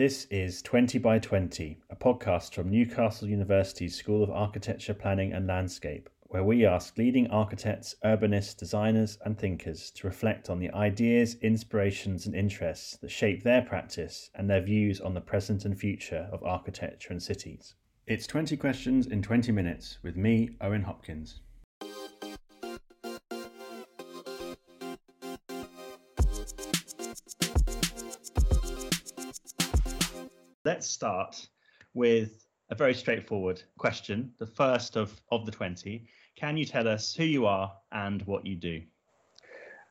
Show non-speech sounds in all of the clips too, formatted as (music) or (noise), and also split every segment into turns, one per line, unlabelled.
This is 20 by 20, a podcast from Newcastle University's School of Architecture, Planning and Landscape, where we ask leading architects, urbanists, designers, and thinkers to reflect on the ideas, inspirations, and interests that shape their practice and their views on the present and future of architecture and cities. It's 20 questions in 20 minutes with me, Owen Hopkins. Start with a very straightforward question, the first of, of the 20. Can you tell us who you are and what you do?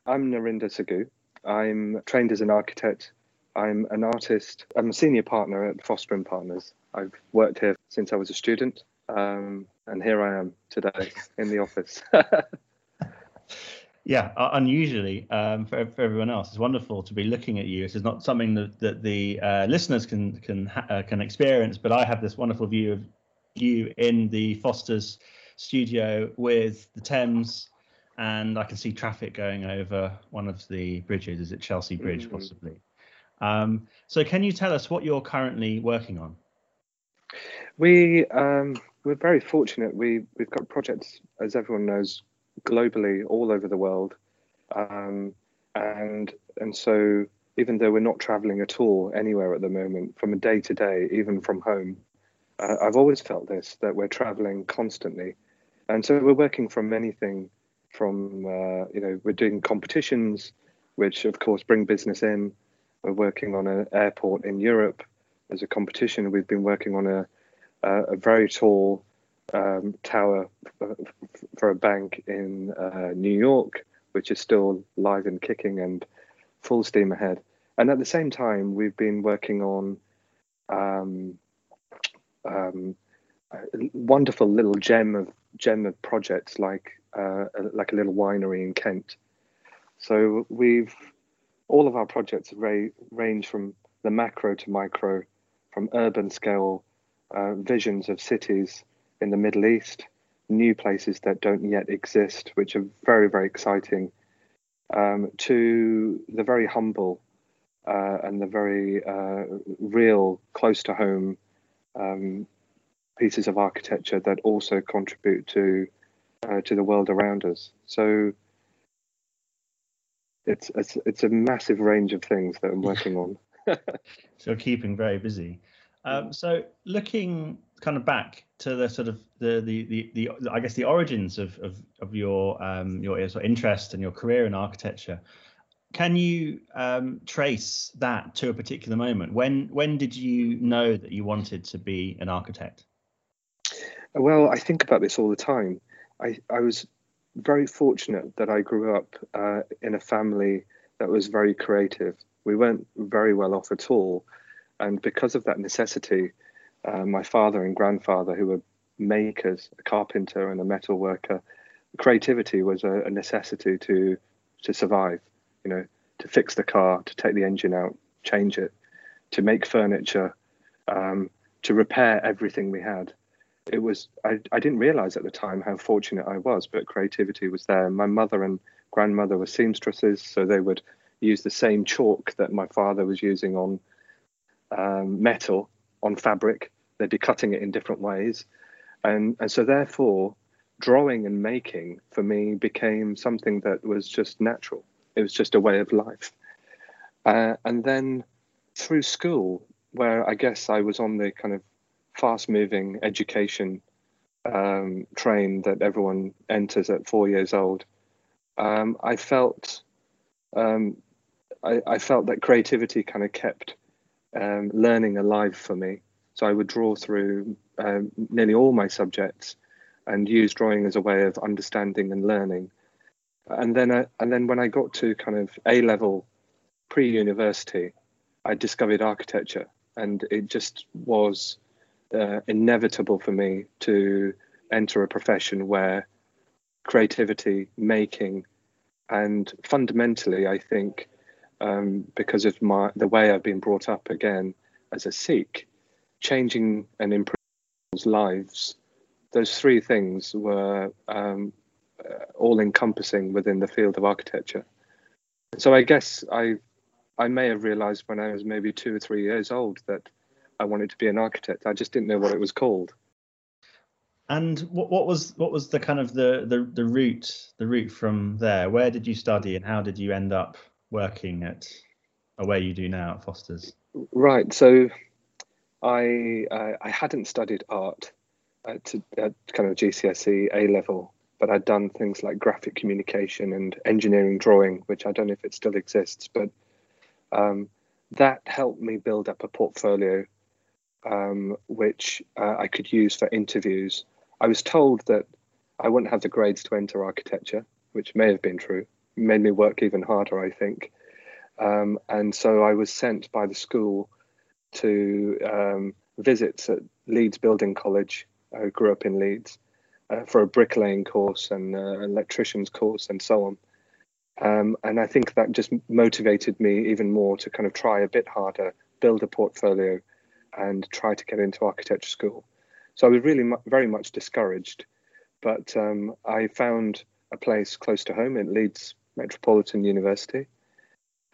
I'm Narinder Sagoo. I'm trained as an architect. I'm an artist. I'm a senior partner at Foster and Partners. I've worked here since I was a student, um, and here I am today in the office. (laughs)
yeah, unusually um, for, for everyone else, it's wonderful to be looking at you. This is not something that, that the uh, listeners can can uh, can experience, but I have this wonderful view of you in the Foster's studio with the Thames, and I can see traffic going over one of the bridges. Is it Chelsea Bridge, mm-hmm. possibly? Um, so, can you tell us what you're currently working on?
We um, we're very fortunate. We we've got projects, as everyone knows, globally, all over the world, um, and and so even though we're not traveling at all anywhere at the moment, from a day to day, even from home, uh, I've always felt this that we're traveling constantly. And so we're working from anything from uh, you know we're doing competitions which of course bring business in. We're working on an airport in europe as a competition. We've been working on a a, a very tall um, tower for a bank in uh, new york which is still live and kicking and full steam ahead and at the same time we've been working on um, um, wonderful little gem of gem of projects like uh, like a little winery in Kent. So we've all of our projects ra- range from the macro to micro, from urban scale uh, visions of cities in the Middle East, new places that don't yet exist, which are very very exciting, um, to the very humble uh, and the very uh, real, close to home um, pieces of architecture that also contribute to uh, to the world around us. So it's, it's it's a massive range of things that I'm working on. (laughs)
so keeping very busy. Um, so looking kind of back to the sort of the the the, the I guess the origins of of, of your um, your sort of interest and your career in architecture. Can you um, trace that to a particular moment? When when did you know that you wanted to be an architect?
Well, I think about this all the time. I, I was very fortunate that I grew up uh, in a family that was very creative. We weren't very well off at all. And because of that necessity, uh, my father and grandfather, who were makers, a carpenter and a metal worker, creativity was a, a necessity to to survive. You know, to fix the car, to take the engine out, change it, to make furniture, um, to repair everything we had it was I, I didn't realize at the time how fortunate I was, but creativity was there. My mother and grandmother were seamstresses, so they would use the same chalk that my father was using on um, metal, on fabric. They'd be cutting it in different ways, and and so therefore, drawing and making for me became something that was just natural. It was just a way of life, uh, and then through school, where I guess I was on the kind of fast moving education um, train that everyone enters at four years old, um, I felt um, I, I, felt that creativity kind of kept um, learning alive for me. So I would draw through um, nearly all my subjects and use drawing as a way of understanding and learning. And then, I, and then when I got to kind of A level, pre-university, I discovered architecture, and it just was uh, inevitable for me to enter a profession where creativity, making, and fundamentally, I think, um, because of my the way I've been brought up again as a Sikh, changing and improving lives. Those three things were um, uh, all encompassing within the field of architecture. So I guess I I may have realized when I was maybe two or three years old that I wanted to be an architect. I just didn't know what it was called.
And what, what was what was the kind of the, the the route the route from there? Where did you study, and how did you end up working at where you do now at Foster's?
Right. So I uh, I hadn't studied art at, at kind of GCSE A level, but I'd done things like graphic communication and engineering drawing, which I don't know if it still exists, but um, that helped me build up a portfolio um, which uh, I could use for interviews I was told that I wouldn't have the grades to enter architecture, which may have been true. Made me work even harder, I think. Um, and so I was sent by the school to um, visits at Leeds Building College. I grew up in Leeds uh, for a bricklaying course and uh, electrician's course and so on. Um, and I think that just motivated me even more to kind of try a bit harder, build a portfolio, and try to get into architecture school. So I was really mu- very much discouraged, but um, I found a place close to home in Leeds Metropolitan University.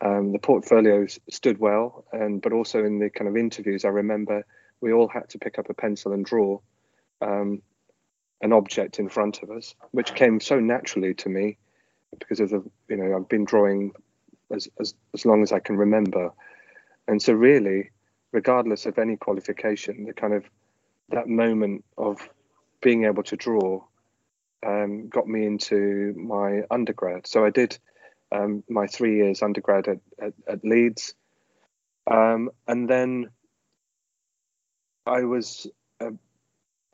Um, the portfolio stood well, and but also in the kind of interviews, I remember we all had to pick up a pencil and draw um, an object in front of us, which came so naturally to me because of the you know I've been drawing as as as long as I can remember, and so really, regardless of any qualification, the kind of that moment of being able to draw um, got me into my undergrad. So I did um, my three years undergrad at, at, at Leeds. Um, and then I was uh,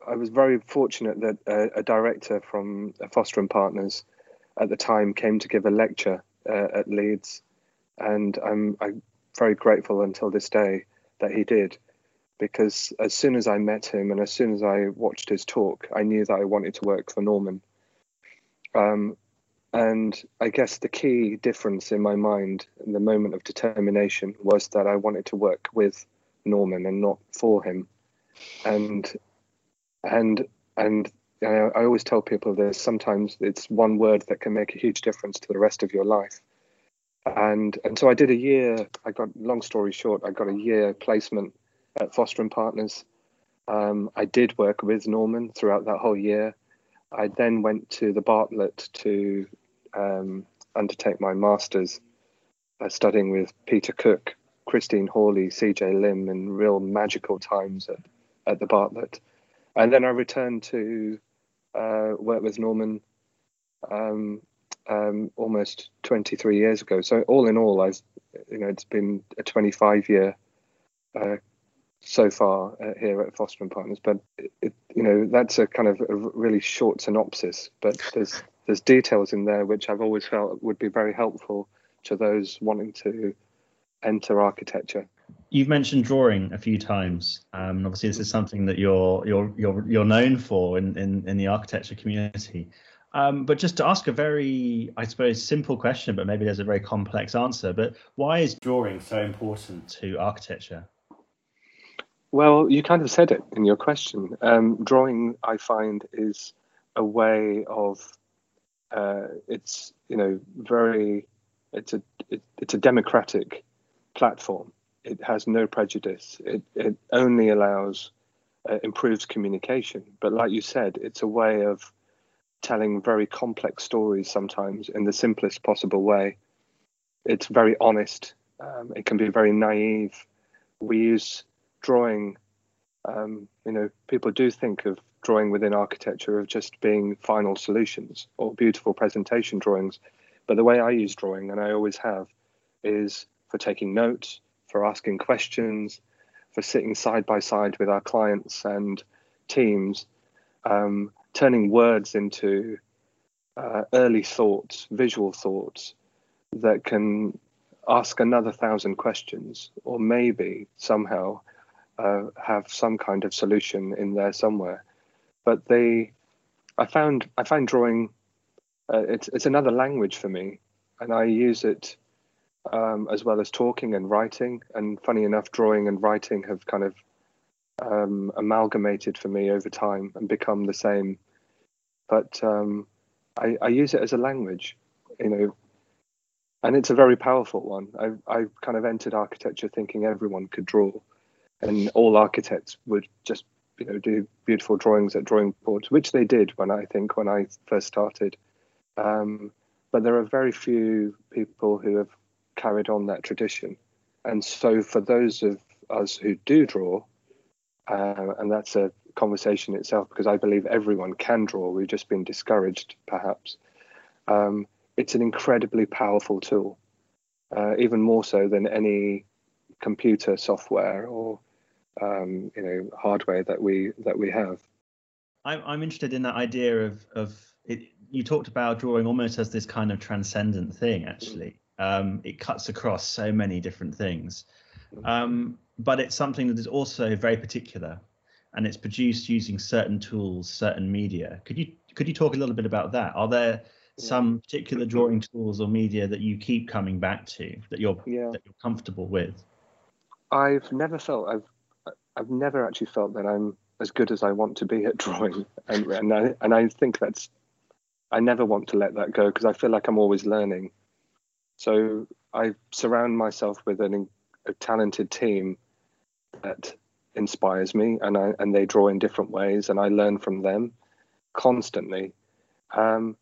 I was very fortunate that a, a, director from Foster and Partners at the time came to give a lecture uh, at Leeds, and I'm, I'm very grateful until this day that he did because as soon as I met him and as soon as I watched his talk, I knew that I wanted to work for Norman. Um, and I guess the key difference in my mind in the moment of determination was that I wanted to work with Norman and not for him. And and and I always tell people this sometimes it's one word that can make a huge difference to the rest of your life. And and so I did a year, I got long story short, I got a year placement at Foster and Partners. Um, I did work with Norman throughout that whole year. I then went to the Bartlett to um, undertake my master's, uh, studying with Peter Cook, Christine Hawley, CJ Lim, in real magical times at, at the Bartlett. And then I returned to uh, work with Norman um, um, almost 23 years ago. So all in all, I, you know, it's been a 25 year uh, so far uh, here at Foster and Partners. But it, you know that's a kind of a really short synopsis. But there's there's details in there which I've always felt would be very helpful to those wanting to enter architecture.
You've mentioned drawing a few times. Um, obviously, this is something that you're you're you're you're known for in in, in the architecture community. Um, but just to ask a very, I suppose, simple question, but maybe there's a very complex answer. But why is drawing so important to architecture?
Well, you kind of said it in your question. Um, drawing, I find, is a way of uh, it's you know very it's a it, it's a democratic platform. It has no prejudice. It it only allows uh, improves communication. But like you said, it's a way of telling very complex stories sometimes in the simplest possible way. It's very honest. Um, it can be very naive. We use drawing, um, you know, people do think of drawing within architecture of just being final solutions or beautiful presentation drawings. But the way I use drawing, and I always have, is for taking notes, for asking questions, for sitting side by side with our clients and teams, um, turning words into uh, early thoughts, visual thoughts that can ask another thousand questions, or maybe somehow uh, have some kind of solution in there somewhere. But they, I found I find drawing, uh, it's it's another language for me, and I use it um, as well as talking and writing. And funny enough, drawing and writing have kind of um, amalgamated for me over time and become the same. But um, I, I use it as a language. You know, and it's a very powerful one. I I kind of entered architecture thinking everyone could draw, and all architects would just you know do beautiful drawings at drawing boards, which they did when I think when I first started. Um, but there are very few people who have carried on that tradition, and so for those of us who do draw, uh, and that's a conversation itself because I believe everyone can draw. We've just been discouraged, perhaps. Um, it's an incredibly powerful tool, uh, even more so than any computer software or um, you know hardware that we that we have.
I'm I'm interested in that idea of of it. You talked about drawing almost as this kind of transcendent thing. Actually, um, it cuts across so many different things, um, but it's something that is also very particular, and it's produced using certain tools, certain media. Could you could you talk a little bit about that? Are there some particular drawing tools or media that you keep coming back to that you're yeah. that you're comfortable with?
I've never felt I've I've never actually felt that I'm as good as I want to be at drawing, and and I and I think that's I never want to let that go because I feel like I'm always learning. So I surround myself with an, a talented team that inspires me, and I and they draw in different ways, and I learn from them constantly. Um,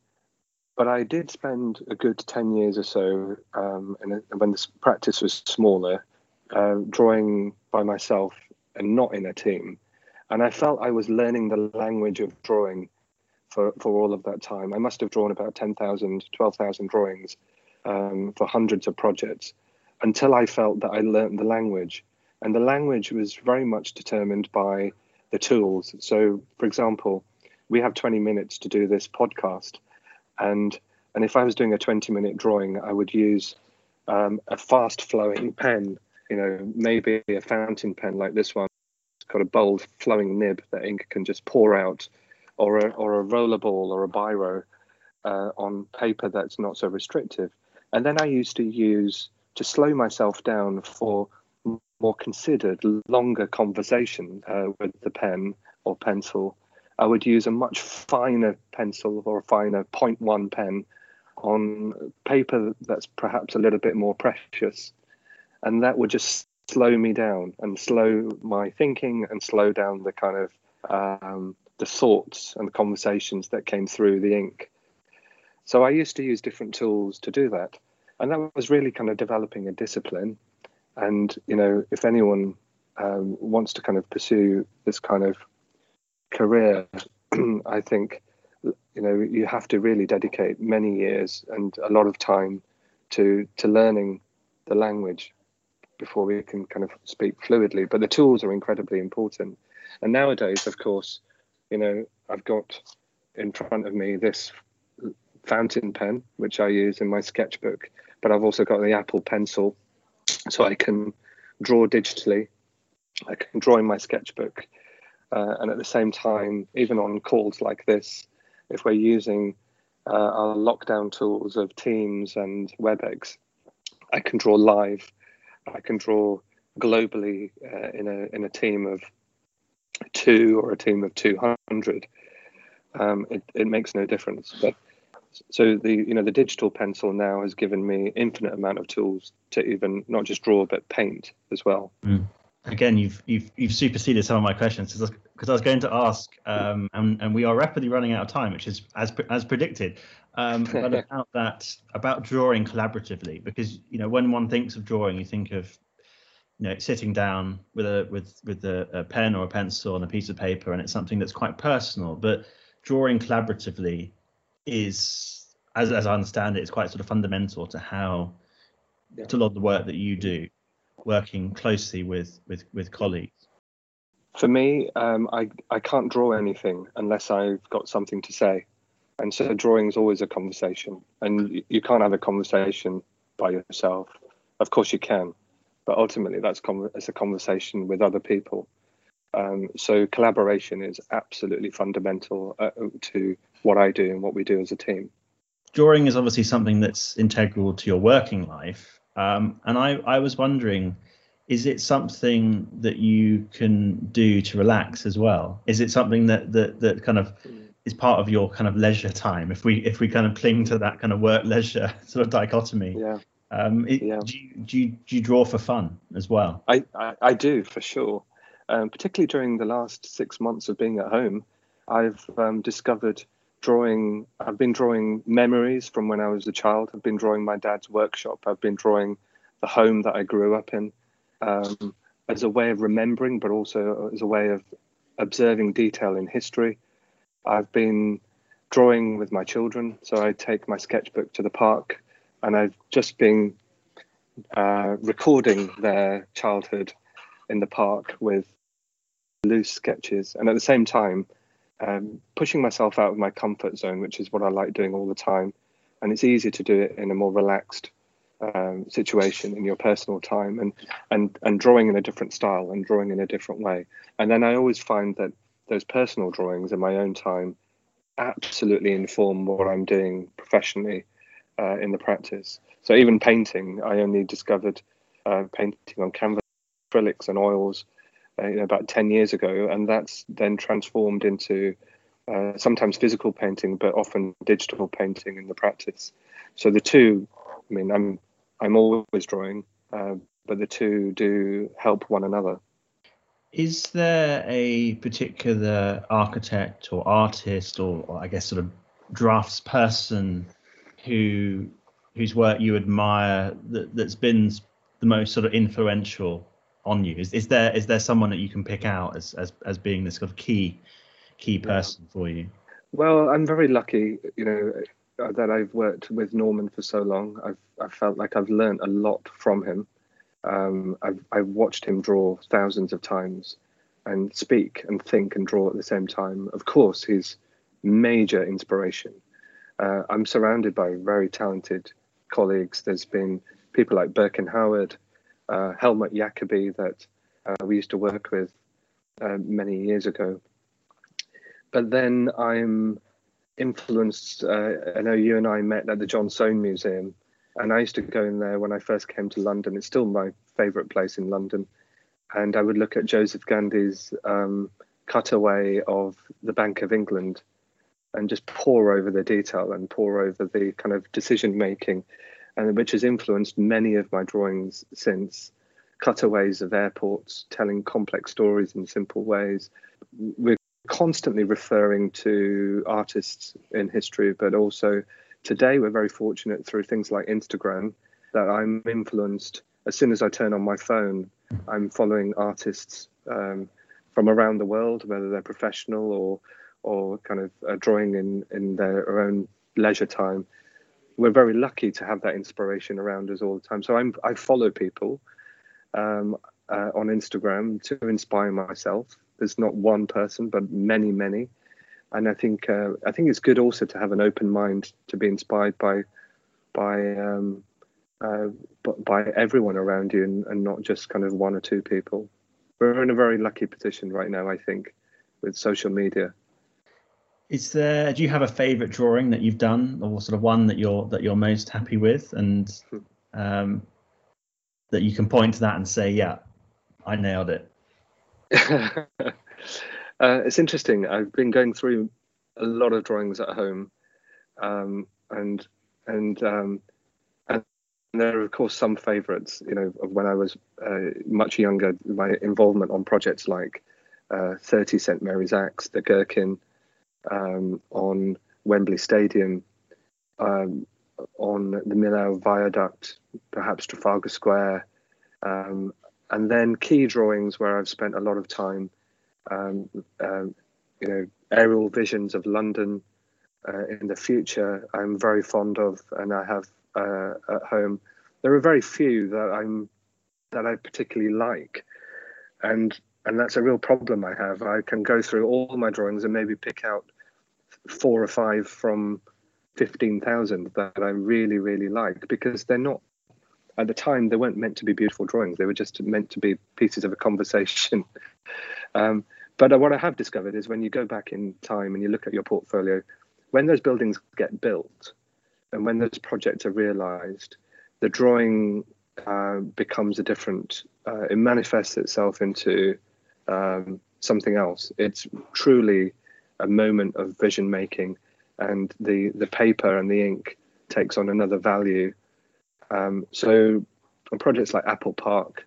but I did spend a good 10 years or so um, a, when the practice was smaller, uh, drawing by myself and not in a team. And I felt I was learning the language of drawing for, for all of that time. I must have drawn about 10,000, 12,000 drawings um, for hundreds of projects until I felt that I learned the language. And the language was very much determined by the tools. So, for example, we have 20 minutes to do this podcast and and if I was doing a 20 minute drawing, I would use um, a fast flowing pen, you know, maybe a fountain pen like this one. It's got a bold flowing nib that ink can just pour out, or a, or a rollerball or a biro uh, on paper that's not so restrictive. And then I used to use to slow myself down for more considered, longer conversation uh, with the pen or pencil I would use a much finer pencil or a finer 0.1 pen on paper that's perhaps a little bit more precious. And that would just slow me down and slow my thinking and slow down the kind of um, the thoughts and the conversations that came through the ink. So I used to use different tools to do that. And that was really kind of developing a discipline. And, you know, if anyone um, wants to kind of pursue this kind of career, (clears throat) I think you know you have to really dedicate many years and a lot of time to to learning the language before we can kind of speak fluidly. But the tools are incredibly important. And nowadays, of course, you know, I've got in front of me this fountain pen, which I use in my sketchbook, but I've also got the Apple Pencil, so I can draw digitally. I can draw in my sketchbook uh, and at the same time, even on calls like this, if we're using uh, our lockdown tools of Teams and WebEx, I can draw live. I can draw globally uh, in a in a team of two or a team of 200. Um, it, it makes no difference. But so the you know the digital pencil now has given me infinite amount of tools to even not just draw but paint as well.
Mm again, you've you've you've superseded some of my questions because I was going to ask, um, and and we are rapidly running out of time, which is as as predicted. Um, (laughs) but about that, about drawing collaboratively, because you know when one thinks of drawing, you think of you know sitting down with a with with a, a pen or a pencil and a piece of paper, and it's something that's quite personal. But drawing collaboratively is, as as I understand it, is quite sort of fundamental to how yeah. to a lot of the work that you do working closely with with with colleagues?
For me, um, I I can't draw anything unless I've got something to say, and so drawing is always a conversation, and you can't have a conversation by yourself. Of course you can, but ultimately that's con- it's a conversation with other people. Um, so collaboration is absolutely fundamental uh, to what I do and what we do as a team.
Drawing is obviously something that's integral to your working life. Um, and I, I was wondering, is it something that you can do to relax as well? Is it something that that that kind of is part of your kind of leisure time? If we if we kind of cling to that kind of work leisure (laughs) sort of dichotomy,
yeah.
Um, it, yeah. do, you, do, you, do you draw for fun as well?
I, I, I do for sure. Um, particularly during the last six months of being at home, I've um, discovered drawing. I've been drawing memories from when I was a child. I've been drawing my dad's workshop. I've been drawing the home that I grew up in um, as a way of remembering, but also as a way of observing detail in history. I've been drawing with my children, so I take my sketchbook to the park, and I've just been uh, recording their childhood in the park with loose sketches, and at the same time, um, pushing myself out of my comfort zone, which is what I like doing all the time. And it's easier to do it in a more relaxed um, situation in your personal time, and and and drawing in a different style and drawing in a different way. And then I always find that those personal drawings in my own time absolutely inform what I'm doing professionally uh, in the practice. So even painting, I only discovered uh, painting on canvas, acrylics, and oils you know, about 10 years ago, and that's then transformed into uh, sometimes physical painting, but often digital painting in the practice. So the two, I mean, I'm I'm always drawing, uh, but the two do help one another.
Is there a particular architect or artist, or, or I guess sort of drafts person who whose work you admire that, that's been the most sort of influential on you? Is, is there is there someone that you can pick out as as, as being this sort of key key person yeah. for you?
Well, I'm very lucky, you know, that I've worked with Norman for so long. I've I felt like I've learned a lot from him. Um, I've, I've watched him draw thousands of times and speak and think and draw at the same time. Of course, he's major inspiration. Uh, I'm surrounded by very talented colleagues. There's been people like Birkin Haward, uh, Helmut Jacoby that uh, we used to work with uh, many years ago. But then I'm influenced. Uh, I know you and I met at the John Soane Museum and I used to go in there when I first came to London. It's still my favourite place in London. And I would look at Joseph Gandy's um, cutaway of the Bank of England and just pore over the detail and pore over the kind of decision making, and which has influenced many of my drawings since. Cutaways of airports, telling complex stories in simple ways. We're constantly referring to artists in history, but also Today, we're very fortunate through things like Instagram that I'm influenced. As soon as I turn on my phone, I'm following artists um, from around the world, whether they're professional or or kind of uh, drawing in in their own leisure time. We're very lucky to have that inspiration around us all the time. So I'm I follow people um, uh, on Instagram to inspire myself. There's not one person, but many, many and I think uh, I think it's good also to have an open mind to be inspired by by um, uh, by everyone around you and, and, not just kind of one or two people. We're in a very lucky position right now, I think, with social media.
Is there? Do you have a favourite drawing that you've done, or sort of one that you're that you're most happy with, and um, that you can point to that and say, "Yeah, I nailed it." (laughs)
Uh, it's interesting. I've been going through a lot of drawings at home, um, and and um, and there are of course some favourites. You know, of when I was uh, much younger, my involvement on projects like uh, 30 St Mary's Axe, the Gherkin, um, on Wembley Stadium, um, on the Millau Viaduct, perhaps Trafalgar Square, um, and then key drawings where I've spent a lot of time um, um, you know, aerial visions of London uh, in the future. I'm very fond of, and I have uh, at home. There are very few that I'm that I particularly like, and and that's a real problem I have. I can go through all my drawings and maybe pick out four or five from fifteen thousand that I really really like because they're not at the time they weren't meant to be beautiful drawings they were just meant to be pieces of a conversation (laughs) um, but what I have discovered is when you go back in time and you look at your portfolio, when those buildings get built and when those projects are realized, the drawing uh, becomes a different, uh, it manifests itself into um, something else. It's truly a moment of vision making, and the, the paper and the ink takes on another value. Um, so on projects like Apple Park,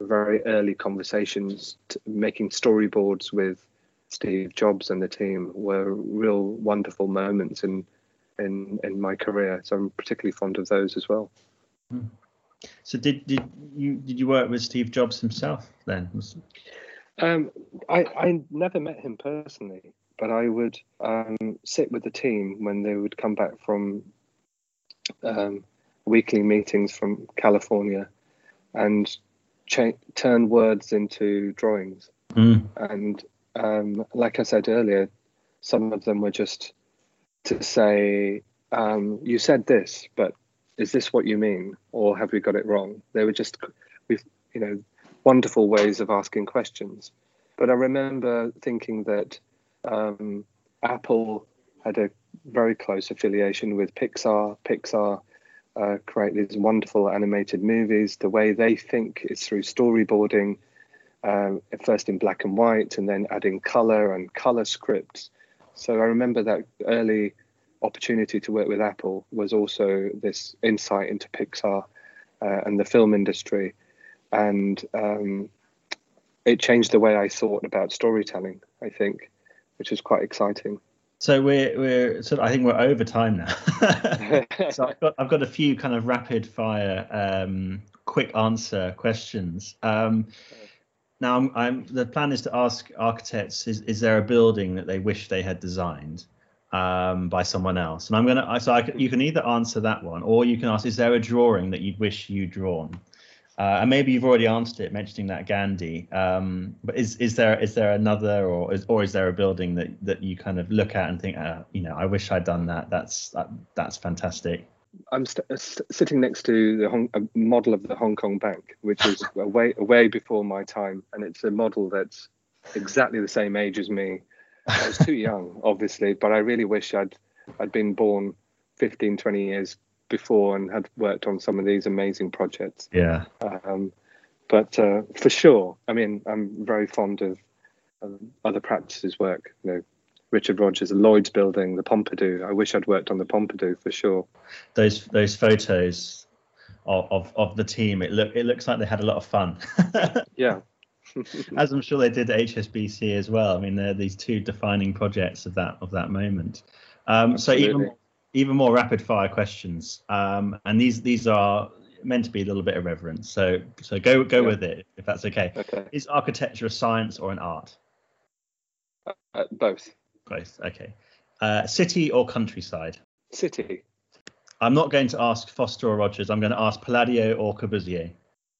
very early conversations, making storyboards with Steve Jobs and the team were real wonderful moments in in in my career. So I'm particularly fond of those as well.
Hmm. So did did you did you work with Steve Jobs himself then?
Um, I I never met him personally, but I would um, sit with the team when they would come back from um, weekly meetings from California and cha- turn words into drawings.
Mm.
And um, like I said earlier, some of them were just to say, um, "You said this, but is this what you mean, or have we got it wrong?" They were just, we've, you know, wonderful ways of asking questions. But I remember thinking that um, Apple had a very close affiliation with Pixar. Pixar uh, create these wonderful animated movies. The way they think is through storyboarding, um, first in black and white, and then adding color and color scripts. So I remember that early opportunity to work with Apple was also this insight into Pixar uh, and the film industry, and um, it changed the way I thought about storytelling. I think, which is quite exciting.
So we're we're so I think we're over time now. (laughs) so I've got I've got a few kind of rapid fire, um, quick answer questions. Um, now I'm, I'm, the plan is to ask architects: is, is there a building that they wish they had designed um, by someone else? And I'm gonna so I, you can either answer that one, or you can ask: is there a drawing that you'd wish you'd drawn? Uh, and maybe you've already answered it, mentioning that Gandy. Um, but is is there is there another, or is or is there a building that that you kind of look at and think, uh, you know, I wish I'd done that. That's that, that's fantastic.
I'm st- uh, sitting next to the Hong- a model of the Hong Kong Bank, which is (laughs) way way before my time, and it's a model that's exactly the same age as me. I was too (laughs) young, obviously, but I really wish I'd I'd been born 15, 20 years before and had worked on some of these amazing projects.
Yeah.
Um, but uh, for sure, I mean, I'm very fond of other practices work. You know, Richard Rogers, the Lloyd's building, the Pompidou. I wish I'd worked on the Pompidou for sure.
Those those photos of, of, of the team, it look it looks like they had a lot of fun. (laughs)
yeah.
As I'm sure they did at HSBC as well. I mean, they're these two defining projects of that of that moment. Um, so even even more rapid fire questions. Um, and these these are meant to be a little bit irreverent. So so go go yeah. with it if that's okay.
Okay.
Is architecture a science or an art?
Uh, both.
Both. Okay. Uh, city or countryside?
City.
I'm not going to ask Foster or Rogers. I'm going to ask Palladio or Corbusier.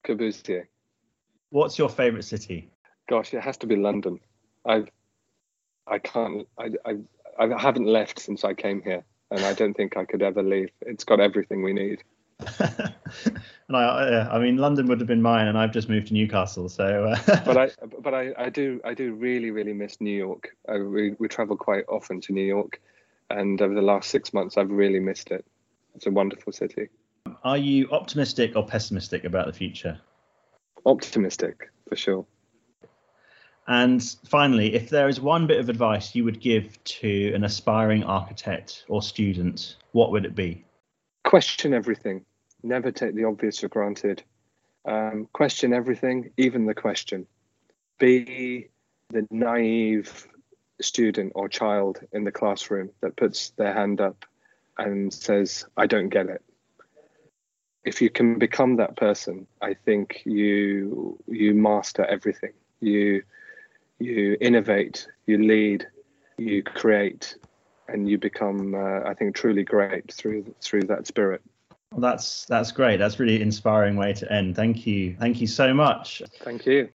Corbusier.
What's your favourite city?
Gosh, it has to be London. I've I can't I, I I haven't left since I came here and I don't think I could ever leave. It's got everything we need. (laughs)
and I, I mean, London would have been mine, and I've just moved to Newcastle. So, uh... (laughs)
but I, but I, I do, I do really, really miss New York. I, we, we travel quite often to New York, and over the last six months, I've really missed it. It's a wonderful city.
Are you optimistic or pessimistic about the future?
Optimistic, for sure.
And finally, if there is one bit of advice you would give to an aspiring architect or student, what would it be?
Question everything. Never take the obvious for granted. Um, question everything, even the question. Be the naive student or child in the classroom that puts their hand up and says, I don't get it. If you can become that person, I think you you master everything. You you innovate, you lead, you create, and you become, uh, I think, truly great through through that spirit.
Well, that's that's great. That's really inspiring way to end. Thank you. Thank you so much.
Thank you.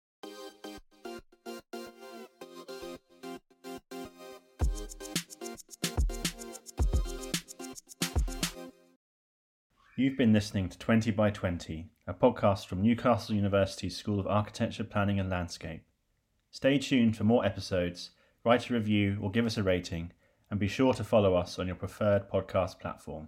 You've been listening to 20 by 20, a podcast from Newcastle University's School of Architecture, Planning and Landscape. Stay tuned for more episodes, write a review or give us a rating, and be sure to follow us on your preferred podcast platform.